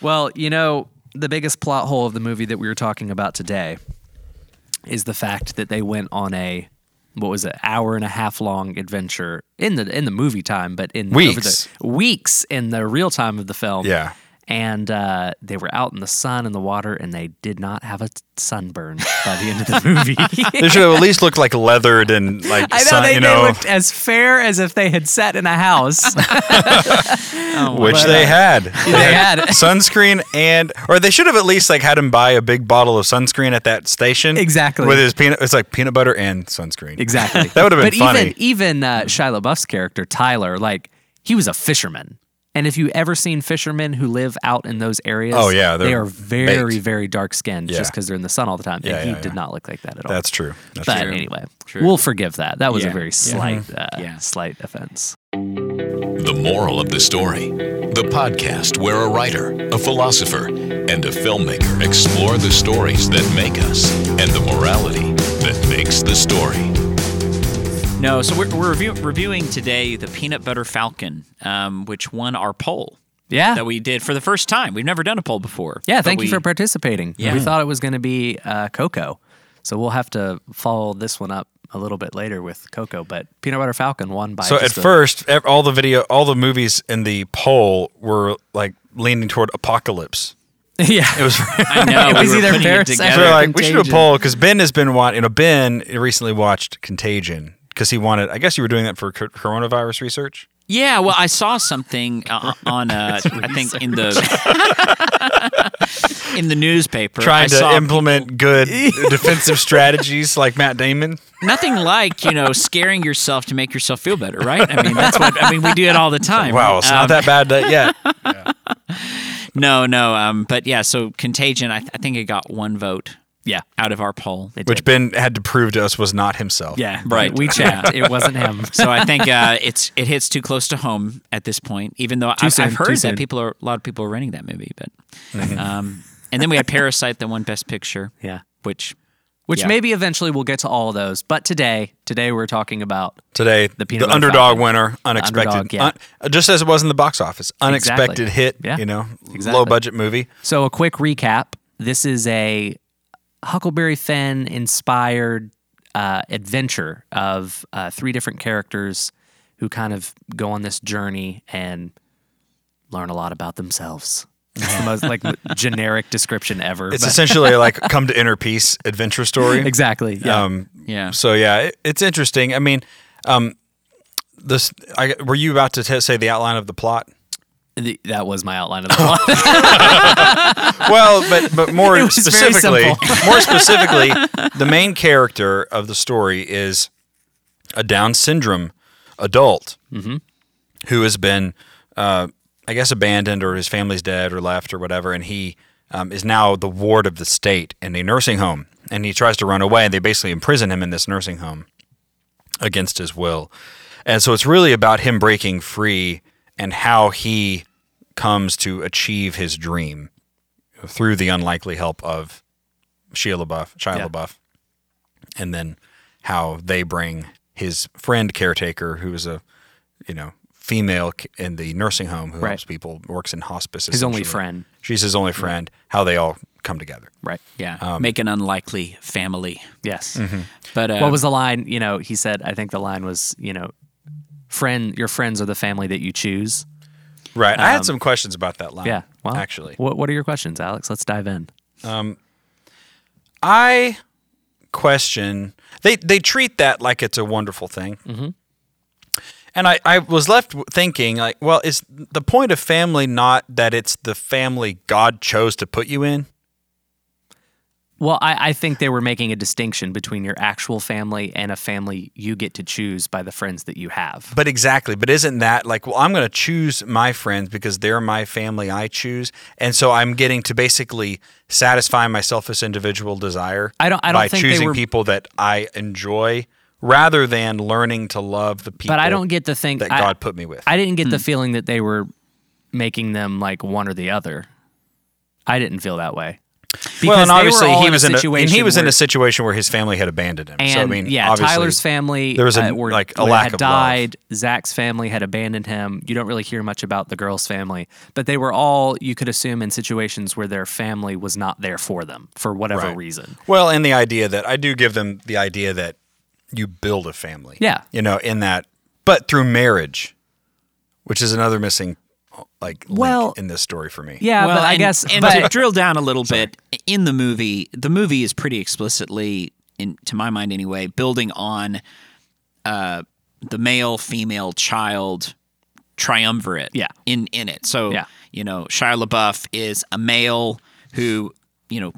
Well, you know, the biggest plot hole of the movie that we were talking about today is the fact that they went on a what was it, hour and a half long adventure in the in the movie time, but in Weeks. the, weeks in the real time of the film. Yeah. And uh, they were out in the sun and the water, and they did not have a sunburn by the end of the movie. They should have at least looked like leathered and like I know sun, they, you they know, looked as fair as if they had sat in a house. which but, they uh, had. they had sunscreen and or they should have at least like had him buy a big bottle of sunscreen at that station. Exactly. With his peanut it's like peanut butter and sunscreen. Exactly. That would have been but funny. even even uh, Shia LaBeouf's character Tyler, like he was a fisherman, and if you ever seen fishermen who live out in those areas, Oh, yeah, they they're very baked. very dark skinned just because they're in the sun all the time, Yeah, and he did yeah. not look like that at all. That's true. That's but true. anyway, True. we'll forgive that. That was a Yeah. very Yeah. slight, uh, Yeah. slight offense. The moral of the story the podcast where a writer, a philosopher, and a filmmaker explore the stories that make us and the morality that makes the story. No, so we're, we're review, reviewing today the Peanut Butter Falcon, um, which won our poll Yeah, that we did for the first time. We've never done a poll before. yeah. but Thank you for participating. Yeah. We thought it was going to be uh, Coco, so we'll have to follow this one up a little bit later with Coco. But Peanut Butter Falcon won by So at a- first, all the video, all the movies in the poll were like leaning toward apocalypse. yeah, It was I know. It we was were either putting it Parasite So together. we're like, we should do a poll because Ben has been watching. You know, Ben recently watched Contagion because he wanted. I guess you were doing that for co- coronavirus research. Yeah, well, I saw something uh, on, uh, I think in the in the newspaper. I Trying to saw implement good defensive strategies like Matt Damon. nothing like you know scaring yourself to make yourself feel better, right? I mean, that's what I mean. We do it all the time. Wow, it's Um, not that bad that yet. No, no. Um, but yeah, so Contagion. I, th- I think it got one vote yeah. out of our poll. It Which did. Ben had to prove to us was not himself. Yeah, Right. We checked. It wasn't him. So I think uh, it's it hits too close to home at this point. Even though I've, soon, I've too heard soon. that people are a lot of people are renting that movie, but Mm-hmm. um, and then we had Parasite that won Best Picture. Yeah. which Which Yeah. maybe eventually we'll get to all of those. But today, today we're talking about Today, The the, underdog falcon. winner, unexpected, underdog, yeah. un- just as it was in the box office, unexpected hit. Yeah, You know, exactly. low budget movie. So a quick recap. This is a Huckleberry Finn inspired uh, adventure of uh, three different characters who kind of go on this journey and learn a lot about themselves. It's the most like generic description ever. It's but- essentially like come to inner peace adventure story. exactly. Yeah. Um, yeah. So yeah, it, it's interesting. I mean, um, this. I, were you about to t- say the outline of the plot? The- that was my outline of the plot. Well, but but more It was very specifically, more specifically, the main character of the story is a Down syndrome adult Mm-hmm. who has been, uh, I guess, abandoned or his family's dead or left or whatever, and he um, is now the ward of the state in a nursing home, and he tries to run away, and they basically imprison him in this nursing home against his will, and so it's really about him breaking free and how he comes to achieve his dream through the unlikely help of Shia LaBeouf, Shia Yeah. LaBeouf, and then how they bring his friend caretaker, who is a you know female in the nursing home who Right. helps people, works in hospice. His only friend. She's his only friend. How they all come together. Right. Yeah, Um, make an unlikely family. Yes. Mm-hmm. But uh, what was the line? You know, he said, I think the line was, you know, friend, your friends are the family that you choose. Right. I had Um, some questions about that line. Yeah. Well, actually, what, what are your questions, Alex? Let's dive in. I question they they treat that like it's a wonderful thing. Mm-hmm. And I, I was left thinking like, well, is the point of family not that it's the family God chose to put you in? Well, I, I think they were making a distinction between your actual family and a family you get to choose by the friends that you have. But exactly. But isn't that like, well, I'm going to choose my friends because they're my family I choose. And so I'm getting to basically satisfy my selfish individual desire I don't- I don't by think they choosing were- people that I enjoy rather than learning to love the people But I don't get the thing that I- God put me with. I didn't get the hmm. feeling that they were making them like one or the other. I didn't feel that way. Because well, and obviously he was in a, and he situation was in where- a situation where his family had abandoned him. And so I mean, yeah, obviously, Tyler's family there was a- uh, were, like, a had lack of love. died. Zach's family had abandoned him. You don't really hear much about the girl's family, but they were all you could assume in situations where their family was not there for them for whatever Right. reason. Well, and the idea that I do give them the idea that you build a family. Yeah. You know, in that, but through marriage, which is another missing, like, link Well- in this story for me. Yeah, well, but I and, guess and but, to drill down a little bit in the movie, the movie is pretty explicitly, in to my mind anyway, building on uh, the male female child triumvirate. Yeah. in in it. So Yeah. you know, Shia LaBeouf is a male who you know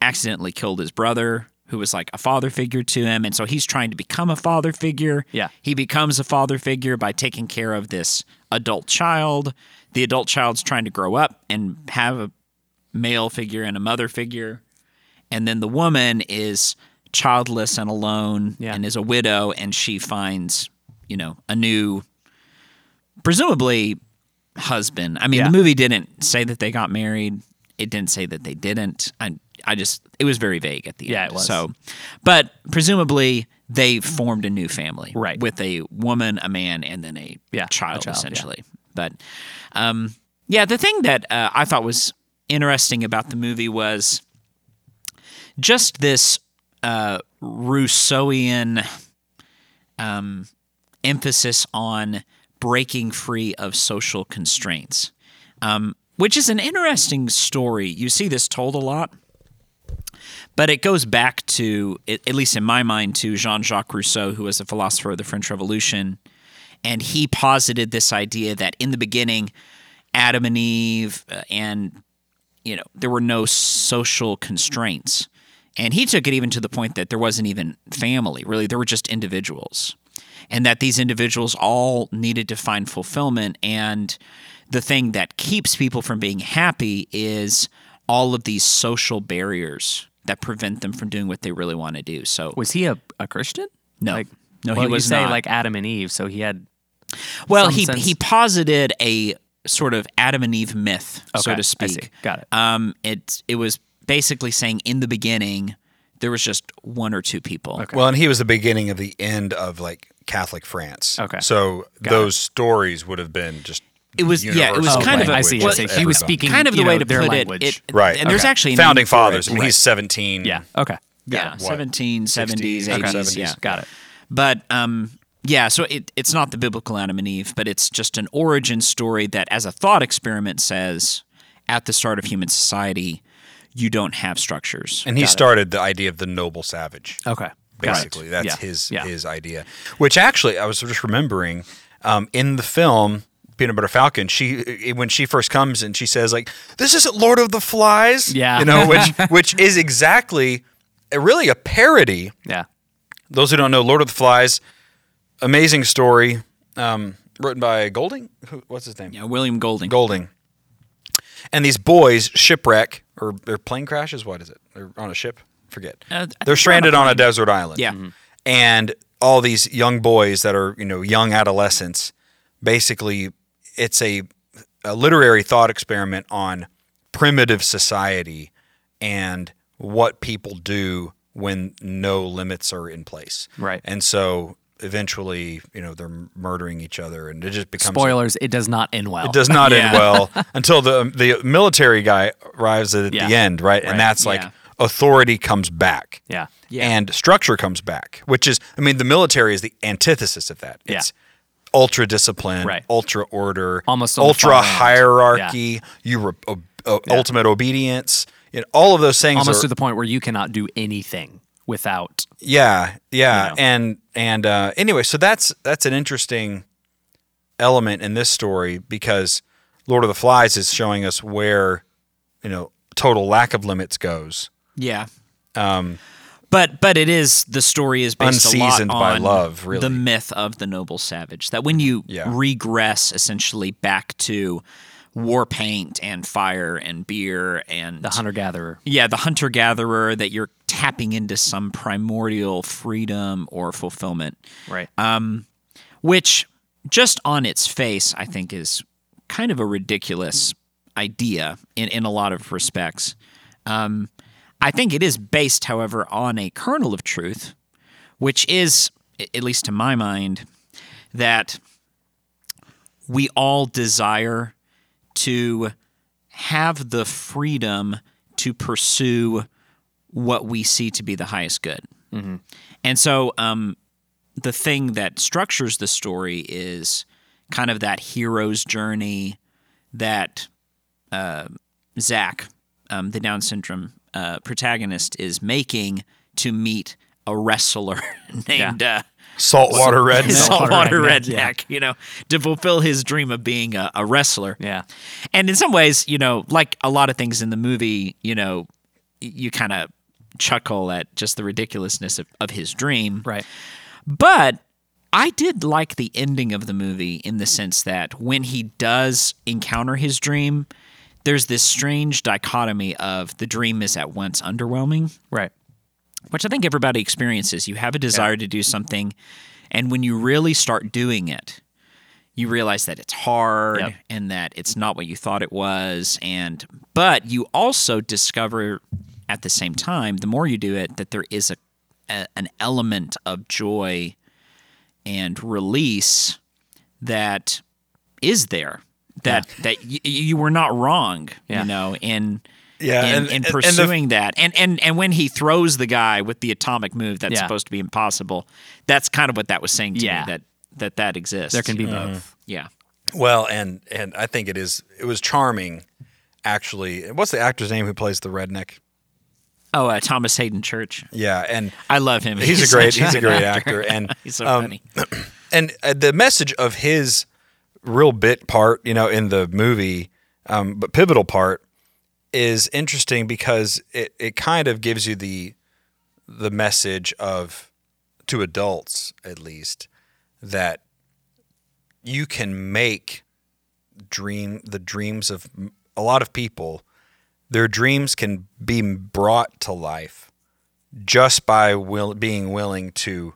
accidentally killed his brother. Who was like a father figure to him, and so he's trying to become a father figure. Yeah. he becomes a father figure by taking care of this adult child. The adult child's trying to grow up and have a male figure and a mother figure. And then the woman is childless and alone Yeah. and is a widow and she finds, you know, a new presumably husband. I mean, Yeah. the movie didn't say that they got married. It didn't say that they didn't. I I just it was very vague at the Yeah, end. Yeah, it was. So but presumably they formed a new family. Right. With a woman, a man, and then a Yeah, a child, child, yeah. essentially. But um yeah, the thing that uh, I thought was interesting about the movie was just this uh, Rousseauian um, emphasis on breaking free of social constraints, um, which is an interesting story. You see this told a lot, but it goes back to, at least in my mind, to Jean Jacques Rousseau, who was a philosopher of the French Revolution. And he posited this idea that in the beginning, Adam and Eve uh, and you know, there were no social constraints. And he took it even to the point that there wasn't even family, really. There were just individuals. And that these individuals all needed to find fulfillment. And the thing that keeps people from being happy is all of these social barriers that prevent them from doing what they really want to do. So, was he a, a Christian? no, Like, no, well, he was you say not. like Adam and Eve, so he had well, some he, sense- he posited a sort of Adam and Eve myth, so Okay, to I speak. see. Got it. Um, it it was basically saying in the beginning there was just one or two people. Well, and he was the beginning of the end of like Catholic France. Okay. So those stories would have been just. It was yeah, it was universal kind of a, I see. I see. He was speaking kind of the way know, to their put language. it. it Right. and there's actually founding name it. fathers. I mean, he's 17. yeah. Okay. yeah, what? 17, 70s, 60s, 80s, 70s. yeah. Got it. But um, yeah, so it, it's not the biblical Adam and Eve, but it's just an origin story that, as a thought experiment, says at the start of human society, you don't have structures. And he started the idea of the noble savage. Okay. Basically, that's Yeah. his Yeah. his idea. Which actually, I was just remembering um, in the film Peanut Butter Falcon. She when she first comes and she says like, "This isn't Lord of the Flies." Yeah. you know, which which is exactly a, really a parody. Yeah. Those who don't know, Lord of the Flies, amazing story, um, written by Golding. Who, what's his name? Yeah, William Golding. Golding. And these boys shipwreck or their plane crashes. What is it? They're on a ship. Forget. Uh, They're they're stranded on a on a desert island. Yeah. Mhm. And all these young boys that are you know young adolescents, basically, it's a, a literary thought experiment on primitive society and what people do when no limits are in place. Right. And so eventually, you know, they're murdering each other, and it just becomes Spoilers. It does not end well. it does not end well until the um, the military guy arrives at Yeah. the end, right? Right. And that's like Yeah. authority comes back. Yeah. Yeah. And structure comes back, which is I mean the military is the antithesis of that. Yeah. It's ultra discipline, Right. ultra order, Almost ultra hierarchy, you re- uh, uh, o- o- ultimate obedience. You know, all of those things Almost are, to the point where you cannot do anything without. yeah, yeah, You know. and and uh, anyway, so that's that's an interesting element in this story because Lord of the Flies is showing us where you know total lack of limits goes. Yeah. Um, but but it is the story is based Unseasoned a lot by on love, really. the myth of the noble savage. That when you Yeah. regress essentially back to war paint and fire and beer and The hunter gatherer. yeah, the hunter gatherer, that you're tapping into some primordial freedom or fulfillment, Right. which just on its face, I think is kind of a ridiculous idea in, in a lot of respects. Um, I think it is based, however, on a kernel of truth, which is, at least to my mind, that we all desire to have the freedom to pursue what we see to be the highest good. And so, um, the thing that structures the story is kind of that hero's journey that uh, Zach, um, the Down syndrome uh, protagonist, is making to meet a wrestler named uh, Saltwater red. Saltwater redneck, Redneck, yeah. you know, to fulfill his dream of being a, a wrestler. Yeah. And in some ways, you know, like a lot of things in the movie, you know, you kind of chuckle at just the ridiculousness of, of his dream. Right. But I did like the ending of the movie in the sense that when he does encounter his dream, there's this strange dichotomy of the dream is at once underwhelming, Right. which I think everybody experiences. You have a desire to do something, and when you really start doing it, you realize that it's hard Yep. and that it's not what you thought it was and but you also discover at the same time the more you do it that there is a, a an element of joy and release that is there that that y- you were not wrong Yeah. you know in Yeah, in, and- in and- and the- pursuing that and and and when he throws the guy with the atomic move that's Yeah. supposed to be impossible that's kind of what that was saying to Yeah. me that that that exists There can be both. yeah Well, and and I think it is. It was charming, actually. What's the actor's name who plays the redneck? oh uh, thomas haden church Yeah, and i love him he's, a great he's a good great actor, and he's so um, funny and uh, the message of his real bit part, you know, in the movie, um, but pivotal part is interesting because it, it kind of gives you the the message of to adults at least that you can make dream the dreams of a lot of people their dreams can be brought to life just by will, being willing to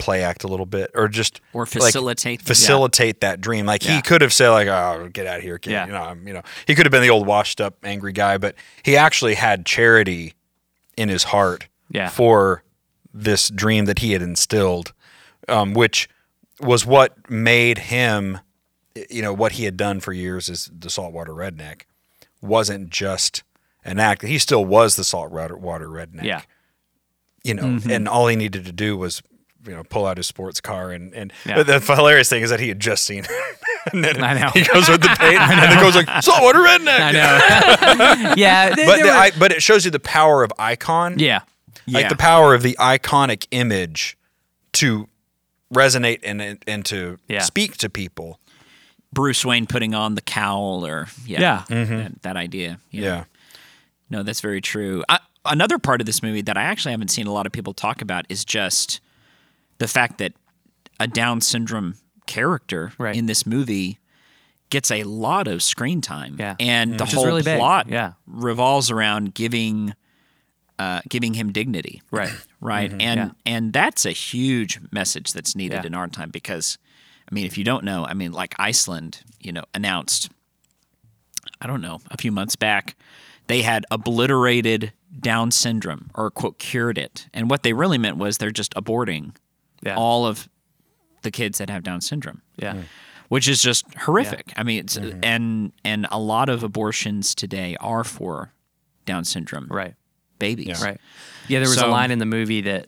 play act a little bit or just Or like, facilitate- facilitate that dream like Yeah. he could have said like oh get out of here kid. Yeah. you know I'm, you know he could have been the old washed up angry guy but he actually had charity in his heart Yeah. for this dream that he had instilled um, which was what made him you know what he had done for years as the saltwater redneck wasn't just an act he still was the saltwater redneck Yeah. you know Mm-hmm. and all he needed to do was you know pull out his sports car and and Yeah. but the hilarious thing is that he had just seen and then I know. he goes with the paint and then goes like saltwater redneck I know. yeah. they- but they the, were- I, but it shows you the power of icon yeah. like Yeah. the power of the iconic image to resonate and and to Yeah. speak to people bruce wayne putting on the cowl or yeah, Yeah. That, mm-hmm. that idea yeah No, that's very true. I, another part of this movie that I actually haven't seen a lot of people talk about is just the fact that a Down syndrome character Right. in this movie gets a lot of screen time. Yeah. And the Which whole really plot Yeah. revolves around giving uh, giving him dignity. Right. Right. And Mm-hmm. Yeah. and that's a huge message that's needed in our time because I mean if you don't know, I mean like Iceland, you know, announced I don't know, a few months back, they had obliterated Down syndrome or quote cured it. And what they really meant was they're just aborting Yeah. all of the kids that have Down syndrome, Yeah. Hmm. which is just horrific. I mean, it's mm-hmm. and and a lot of abortions today are for Down syndrome Right. babies. Right. Yeah, there was a line in the movie that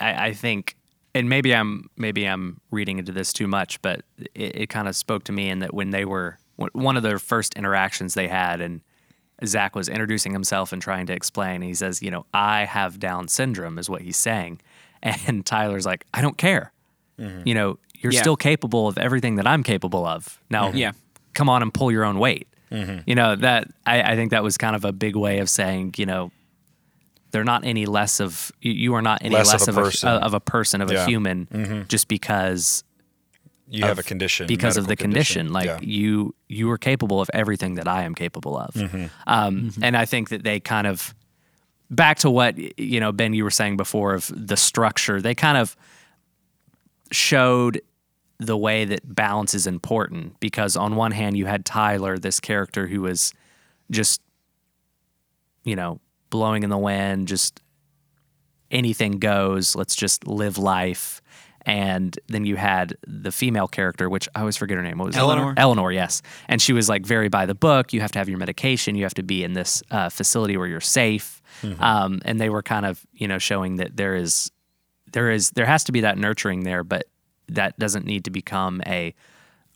I, I think, and maybe I'm maybe I'm reading into this too much, but it, it kind of spoke to me in that when they were one of their first interactions they had, and Zach was introducing himself and trying to explain. He says, "You know, I have Down syndrome," is what he's saying, and Tyler's like, "I don't care. Mm-hmm. You know, you're Yeah. still capable of everything that I'm capable of. Now, mm-hmm. Yeah. come on and pull your own weight." Mm-hmm. You know that I, I think that was kind of a big way of saying, you know, they're not any less of you- you are not any Less less, of a of, person. a, of a person of Yeah. a human just because you have a condition because of the medical condition. Like Yeah. you you are capable of everything that I am capable of. Mm-hmm. Um, And I think that they kind of back to what you know Ben you were saying before of the structure. They kind of showed the way that balance is important because on one hand you had Tyler this character who was just you know, blowing in the wind, just anything goes. Let's just live life. And then you had the female character, which I always forget her name. What was it? Eleanor? Eleanor, yes. And she was like very by the book. You have to have your medication. You have to be in this uh, facility where you're safe. Um, and they were kind of, you know, showing that there is, there is, there has to be that nurturing there, but that doesn't need to become a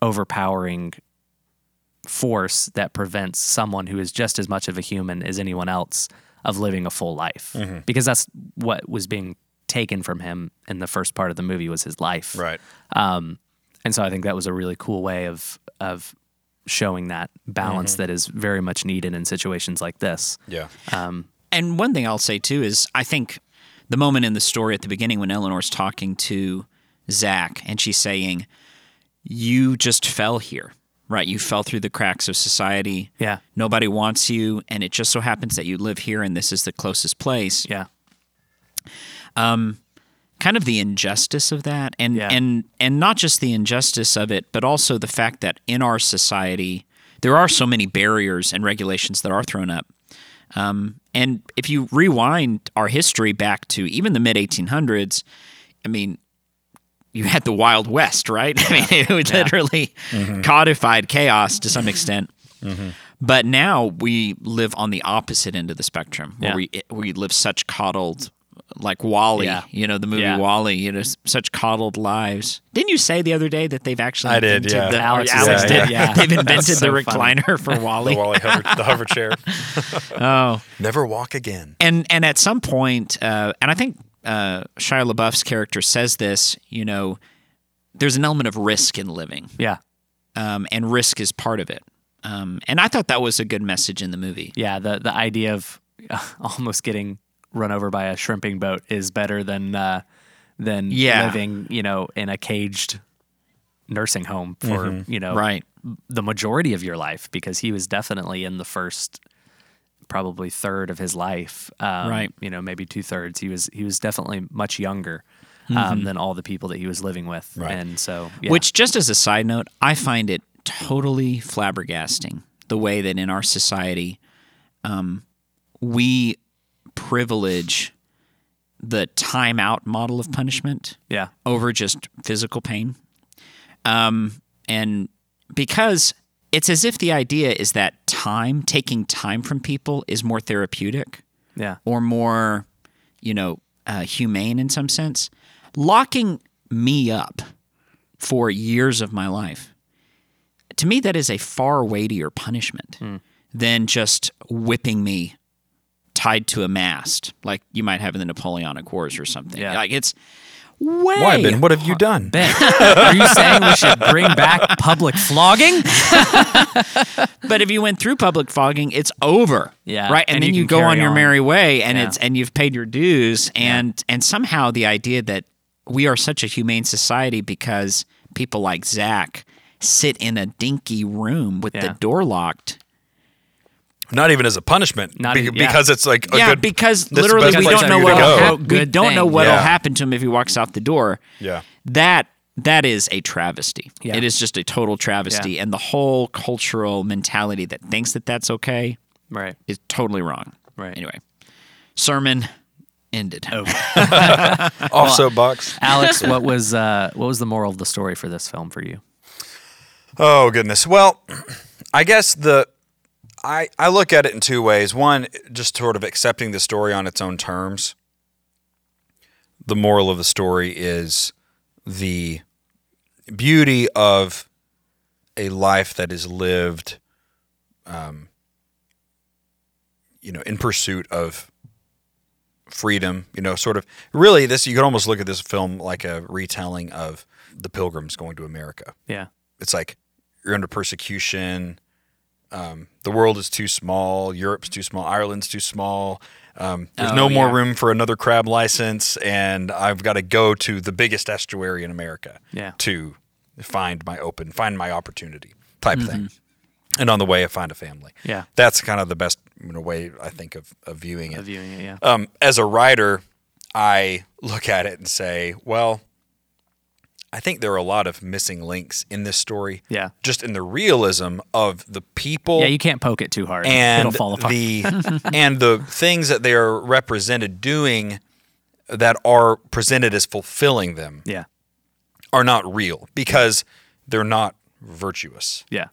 overpowering force that prevents someone who is just as much of a human as anyone else of living a full life. Because that's what was being taken from him in the first part of the movie was his life. Right. um, and so I think that was a really cool way of of showing that balance that is very much needed in situations like this. Yeah. um, And one thing I'll say too is I think the moment in the story at the beginning when Eleanor's talking to Zach and she's saying, You just fell here, right? You fell through the cracks of society. yeah Nobody wants you. And it just so happens that you live here and this is the closest place. yeah Um, Kind of the injustice of that. And Yeah. and and not just the injustice of it, but also the fact that in our society there are so many barriers and regulations that are thrown up. Um, and if you rewind our history back to even the mid 1800s, I mean, you had the Wild West, right? I mean, it was literally codified chaos to some extent. But now we live on the opposite end of the spectrum, where Yeah. we we live such coddled, like WALL-E, Yeah. you know, the movie Yeah. WALL-E, you know, such coddled lives. Didn't you say the other day that they've actually I did, yeah. the, Alex or Alex said, did, yeah. They've invented so the funny. recliner for WALL-E. The WALL-E hover, the hover chair. Oh, Never walk again. and and at some point, uh, and I think uh, Shia LaBeouf's character says this. You know, there's an element of risk in living, yeah um, and risk is part of it. Um, and I thought that was a good message in the movie. yeah the the idea of almost getting run over by a shrimping boat is better than uh, than Yeah. living you know in a caged nursing home for you know Right. the majority of your life because he was definitely in the first probably third of his life um, Right. you know maybe two thirds he was he was definitely much younger um, than all the people that he was living with Right. and so yeah. Which, just as a side note, I find it totally flabbergasting the way that in our society, um, we privilege the timeout model of punishment. yeah over just physical pain. Um, and because it's as if the idea is that time, taking time from people, is more therapeutic yeah or more, you know, uh, humane in some sense. Locking me up for years of my life, to me, that is a far weightier punishment than just whipping me tied to a mast, like you might have in the Napoleonic Wars or something. Yeah. Like it's way Why, Ben? What have you done? Ben, are you saying we should bring back public flogging? But if you went through public flogging, it's over. Yeah, Right. And, and then you you, go carry on your on. merry way and Yeah. it's and you've paid your dues and and somehow the idea that we are such a humane society because people like Zach sit in a dinky room with the door locked. Not even as a punishment, Not be- even- yeah. because it's like a yeah, good, because this is the literally best we place don't for know you what to go. hap- we Good don't know thing. what'll Yeah. happen to him if he walks out the door. Yeah. That that is a travesty. Yeah. It is just a total travesty, and the whole cultural mentality that thinks that that's okay right. is totally wrong. Right. Anyway, sermon ended. Off soapbox. Alex, what was uh, what was the moral of the story for this film for you? Oh goodness. Well, I guess the I I look at it in two ways. One, just sort of accepting the story on its own terms. The moral of the story is the beauty of a life that is lived um you know, in pursuit of freedom, you know, sort of really this you could almost look at this film like a retelling of the pilgrims going to America Yeah. it's like you're under persecution. Um, the world is too small. Europe's too small. Ireland's too small. Um, there's Oh, no more yeah. room for another crab license, and I've got to go to the biggest estuary in America Yeah. to find my open, find my opportunity type Mm-hmm. thing. And on the way, I find a family. Yeah. That's kind of the best you know, way I think of, of viewing it. Of viewing it, yeah. Um, as a writer, I look at it and say, well, I think there are a lot of missing links in this story. Yeah. Just in the realism of the people Yeah, you can't poke it too hard. and It'll fall apart. the and the things that they are represented doing that are presented as fulfilling them yeah. are not real because they're not virtuous. Yeah.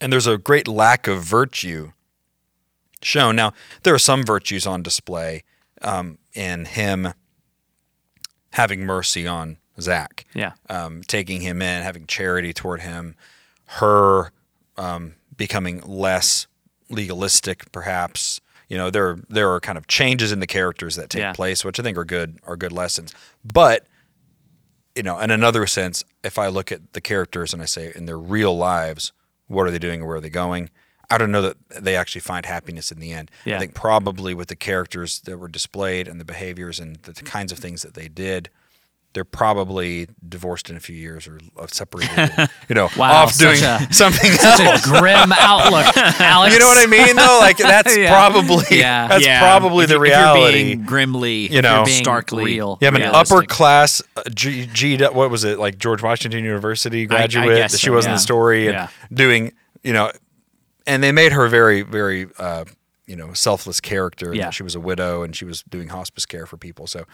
And there's a great lack of virtue shown. Now, there are some virtues on display um, in him having mercy on Zach, Yeah. um, taking him in, having charity toward him, her um, becoming less legalistic, perhaps. You know, there there are kind of changes in the characters that take Yeah. place, which I think are good are good lessons. But you know, in another sense, if I look at the characters and I say in their real lives, what are they doing and where are they going? I don't know that they actually find happiness in the end. Yeah. I think probably with the characters that were displayed and the behaviors and the, the kinds of things that they did, they're probably divorced in a few years or uh, separated. you know, Wow, off doing a- something Such else. a grim outlook, Alex. You know what I mean? Though, like that's Yeah. probably Yeah. that's Yeah, probably if the you- if you're reality. being grimly, You know. Being starkly real. You have an realistic. upper class uh, G, G, what was it like George Washington University graduate guess that she so, was in the story and Yeah. doing you know, and they made her very very uh, you know selfless character. Yeah. she was a widow and she was doing hospice care for people. So,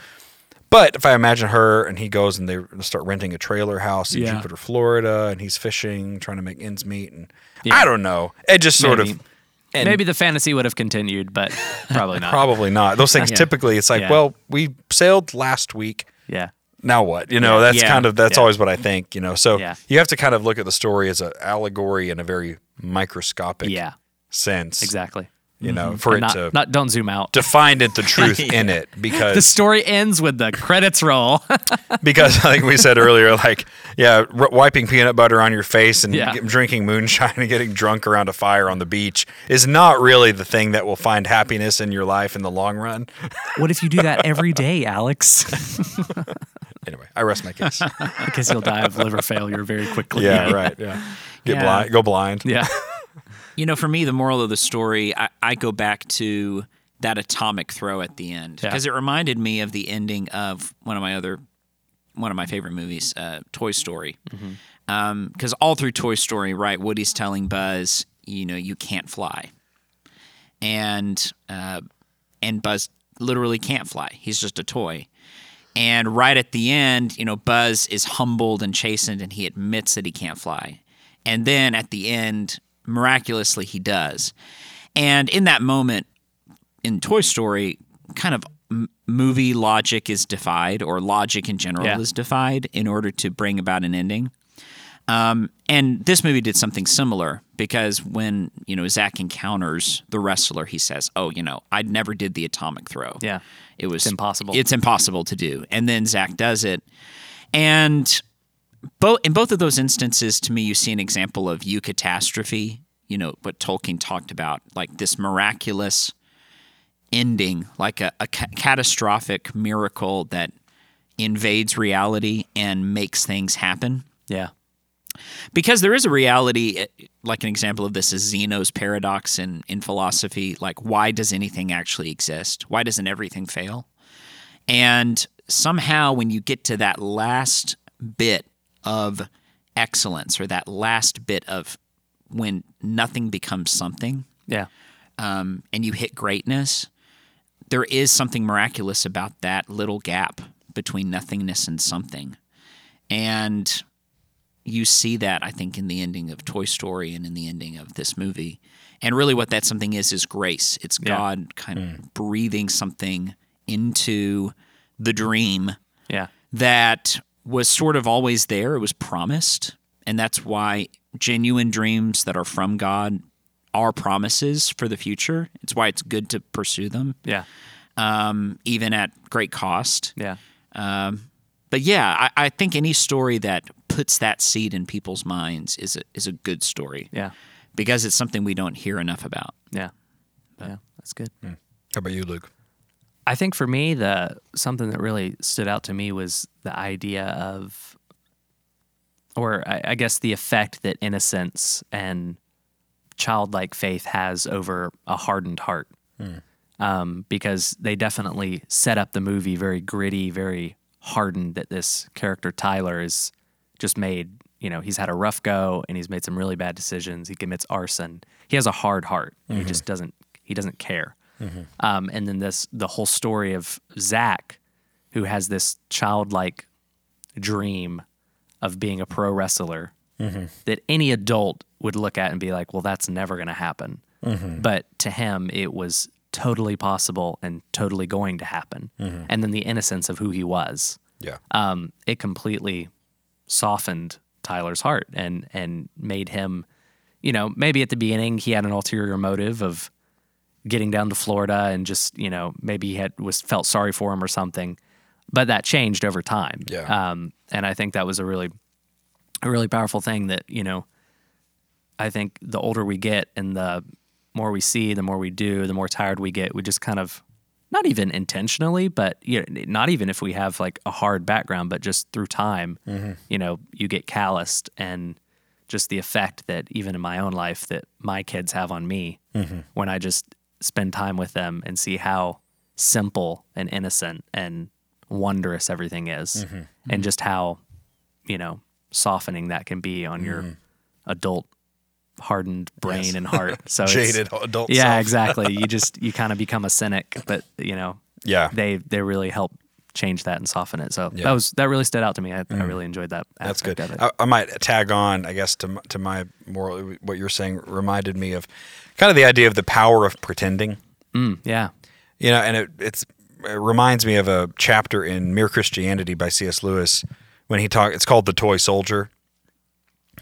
but if I imagine her and he goes and they start renting a trailer house in Yeah. Jupiter, Florida, and he's fishing, trying to make ends meet, and I don't know, it just sort Maybe. of. And Maybe the fantasy would have continued, but probably not. Probably not. Those things Yeah. typically, it's like, Yeah. well, we sailed last week. Yeah. Now what? You know, that's Yeah. kind of that's Yeah. always what I think. You know, so Yeah. you have to kind of look at the story as an allegory in a very microscopic Yeah. sense. Exactly. You know, mm-hmm. for And it not, to not don't zoom out. to find it the truth in it because the story ends with the credits roll. because like we said earlier, like yeah, r- wiping peanut butter on your face and Yeah. drinking moonshine and getting drunk around a fire on the beach is not really the thing that will find happiness in your life in the long run. what if you do that every day, Alex? Anyway, I rest my case. because you'll die of liver failure very quickly. yeah, right. Yeah, get Yeah. blind, go blind. Yeah. You know, for me, the moral of the story, I, I go back to that atomic throw at the end Yeah. because it reminded me of the ending of one of my other, one of my favorite movies, uh, Toy Story. Because all through Toy Story, right, Woody's telling Buzz, you know, you can't fly, and uh, and Buzz literally can't fly. He's just a toy. And right at the end, you know, Buzz is humbled and chastened and he admits that he can't fly. And then at the end, miraculously, he does. And in that moment in Toy Story, kind of m- movie logic is defied, or logic in general Yeah. is defied in order to bring about an ending. Um, and this movie did something similar because when you know Zach encounters the wrestler, he says, "Oh, you know, I never did the atomic throw. Yeah. it was impossible. It's impossible to do." And then Zach does it, and both in both of those instances, to me, you see an example of eucatastrophe. You know what Tolkien talked about, like this miraculous ending, like a, a ca- catastrophic miracle that invades reality and makes things happen Yeah. because there is a reality eh, like an example of this is zeno's paradox in, in philosophy like why does anything actually exist why doesn't everything fail and somehow when you get to that last bit of excellence or that last bit of when nothing becomes something Yeah. um, and you hit greatness, there is something miraculous about that little gap between nothingness and something. And you see that, I think, in the ending of Toy Story and in the ending of this movie. And really, what that something is, is grace. It's Yeah. God kind of breathing something into the dream Yeah. that was sort of always there. It was promised. And that's why genuine dreams that are from God are promises for the future. It's why it's good to pursue them, Yeah. um, even at great cost. Yeah. But yeah, I, I think any story that puts that seed in people's minds is a, is a good story Yeah. because it's something we don't hear enough about. Yeah. Yeah. That's good. How about you, Luke? I think for me, the something that really stood out to me was the idea of, or I, I guess the effect that innocence and childlike faith has over a hardened heart. Um, because they definitely set up the movie very gritty, very hardened that this character Tyler is just made. You know, he's had a rough go and he's made some really bad decisions. He commits arson. He has a hard heart. He just doesn't. He doesn't care. Um, and then this the whole story of Zach, who has this childlike dream of being a pro wrestler that any adult would look at and be like, well, that's never going to happen. But to him, it was totally possible and totally going to happen. And then the innocence of who he was, Yeah. um, it completely softened Tyler's heart and and made him, you know, maybe at the beginning he had an ulterior motive of getting down to Florida and just you know maybe he had was felt sorry for him or something, but that changed over time. Yeah. Um, and I think that was a really a really powerful thing that you know I think the older we get and the more we see, the more we do, the more tired we get. We just kind of not even intentionally, but you know, not even if we have like a hard background, but just through time, you know, you get calloused and just the effect that even in my own life that my kids have on me when I just spend time with them and see how simple and innocent and wondrous everything is mm-hmm. and mm-hmm. just how, you know, softening that can be on your mm-hmm. adult hardened brain Yes. and heart. So Jaded adult yeah, self. exactly. You just you kind of become a cynic, but you know Yeah. they they really help change that and soften it. So Yeah. Mm. that was that really stood out to me. I, I really enjoyed that. That's good. Of it. I, I might tag on, I guess, to to my moral. What you're saying reminded me of kind of the idea of the power of pretending. Mm, yeah, You know, and it it's it reminds me of a chapter in Mere Christianity by C.S. Lewis when he talk. It's called the Toy Soldier,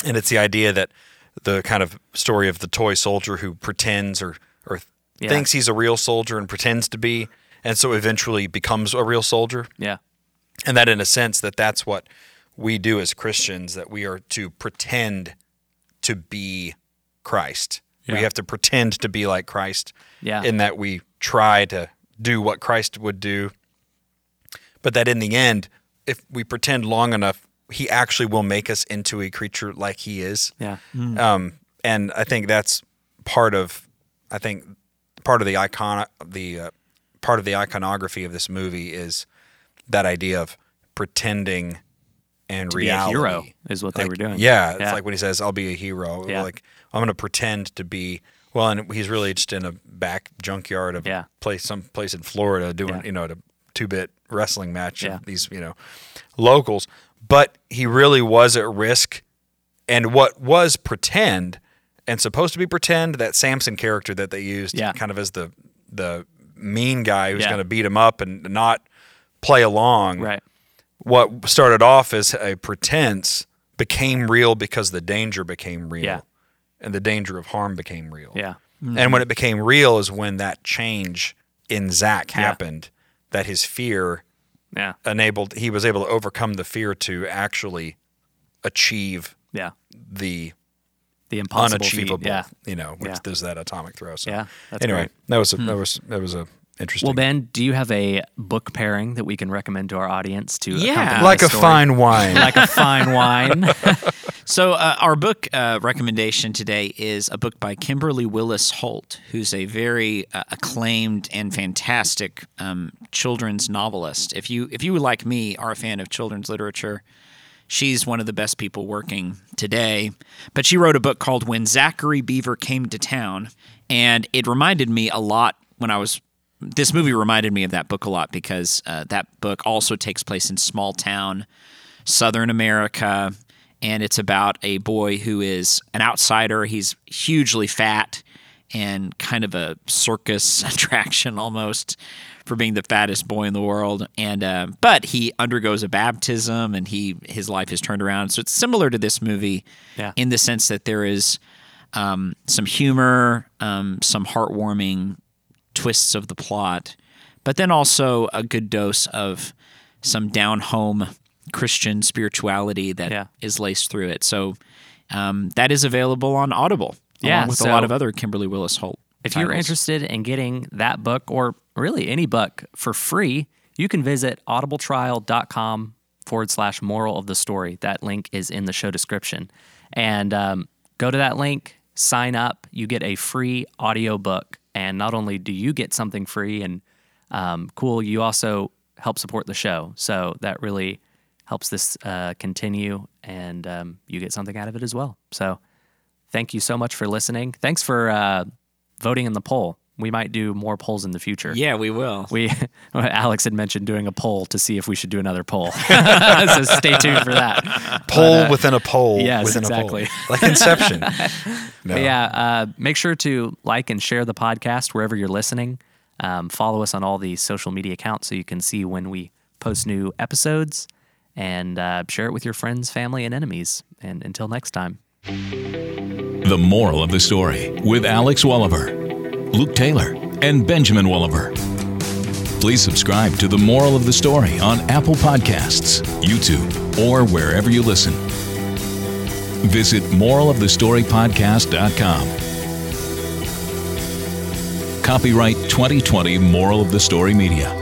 and it's the idea that the kind of story of the toy soldier who pretends or or Yeah. thinks he's a real soldier and pretends to be, and so eventually becomes a real soldier. Yeah, and that in a sense that that's what we do as christians that we are to pretend to be christ. We have to pretend to be like christ Yeah. in that we try to do what christ would do. But that in the end if we pretend long enough he actually will make us into a creature like he is. Yeah, um, and I think that's part of, I think part of the icon, the uh, part of the iconography of this movie is that idea of pretending and To be a reality. hero is what they were doing. Yeah, it's like when he says, "I'll be a hero." Yeah. Like I'm going to pretend to be. Well, and he's really just in a back junkyard of Yeah. place, some place in Florida, doing Yeah. you know a two bit wrestling match Yeah. these you know locals. But he really was at risk and what was pretend and supposed to be pretend that Samson character that they used Yeah. kind of as the the mean guy who's Yeah. going to beat him up and not play along right. what started off as a pretense became real because the danger became real Yeah. and the danger of harm became real Yeah, and when it became real is when that change in Zach Yeah. happened that his fear yeah, enabled he was able to overcome the fear to actually achieve yeah. the The impossible feat. unachievable. Yeah. You know, which Yeah. does that atomic throw. So Yeah, that's anyway, great. Hmm. that was a, that was that was a interesting. Well, Ben, do you have a book pairing that we can recommend to our audience to Yeah. like a story? fine wine. like a fine wine? So, uh, our book uh, recommendation today is a book by Kimberly Willis Holt, who's a very uh, acclaimed and fantastic um, children's novelist. If you, if you, like me, are a fan of children's literature, she's one of the best people working today. But she wrote a book called When Zachary Beaver Came to Town, and it reminded me a lot when I was. This movie reminded me of that book a lot because uh, that book also takes place in small town Southern America, and it's about a boy who is an outsider. He's hugely fat and kind of a circus attraction almost for being the fattest boy in the world. And uh, but he undergoes a baptism, and he his life is turned around. So it's similar to this movie Yeah. in the sense that there is um, some humor, um, some heartwarming twists of the plot, but then also a good dose of some down home Christian spirituality that is Yeah. laced through it. So um, that is available on Audible, Yeah, with a lot of other Kimberly Willis Holt. If you're interested in getting that book or really any book for free, you can visit audibletrial.com forward slash moral of the story. That link is in the show description. And um, go to that link, sign up, you get a free audio book. And not only do you get something free and um, cool, you also help support the show. So that really helps this uh, continue, and um, you get something out of it as well. So thank you so much for listening. Thanks for uh, voting in the poll. We might do more polls in the future. Yeah, we will. We Alex had mentioned doing a poll to see if we should do another poll. so stay tuned for that. Poll within a poll. yes, within exactly. A poll. Like Inception. no. Yeah, uh, make sure to like and share the podcast wherever you're listening. Um, follow us on all the social media accounts so you can see when we post new episodes and uh, share it with your friends, family, and enemies. And until next time. The moral of the story with Alex Wolliver, Luke Taylor, and Benjamin Wolliver. Please subscribe to The Moral of the Story on Apple Podcasts, YouTube, or wherever you listen. Visit moralofthestorypodcast.com. Copyright 2020 Moral of the Story Media.